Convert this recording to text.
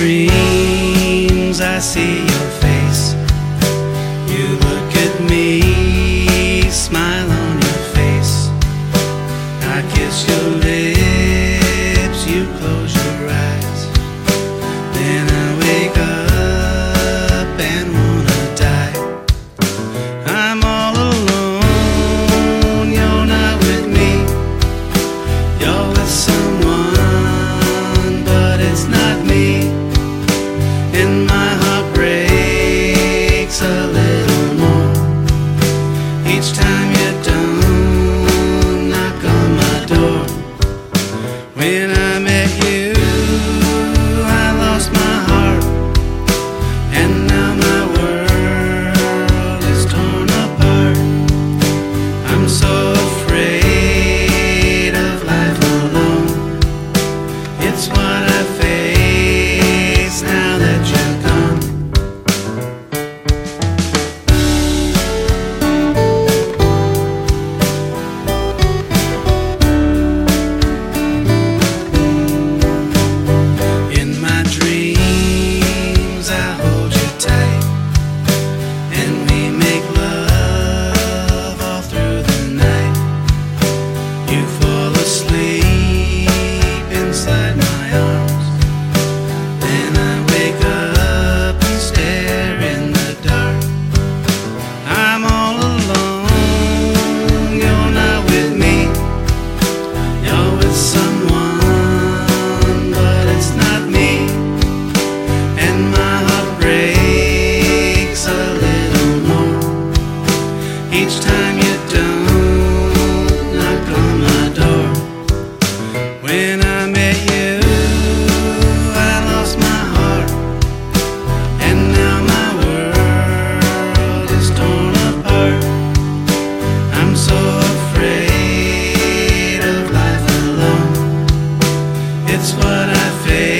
dreams I see. That's what I Each time you don't knock on my door. When I met you, I lost my heart. And now my world is torn apart. I'm so afraid of life alone. It's what I face.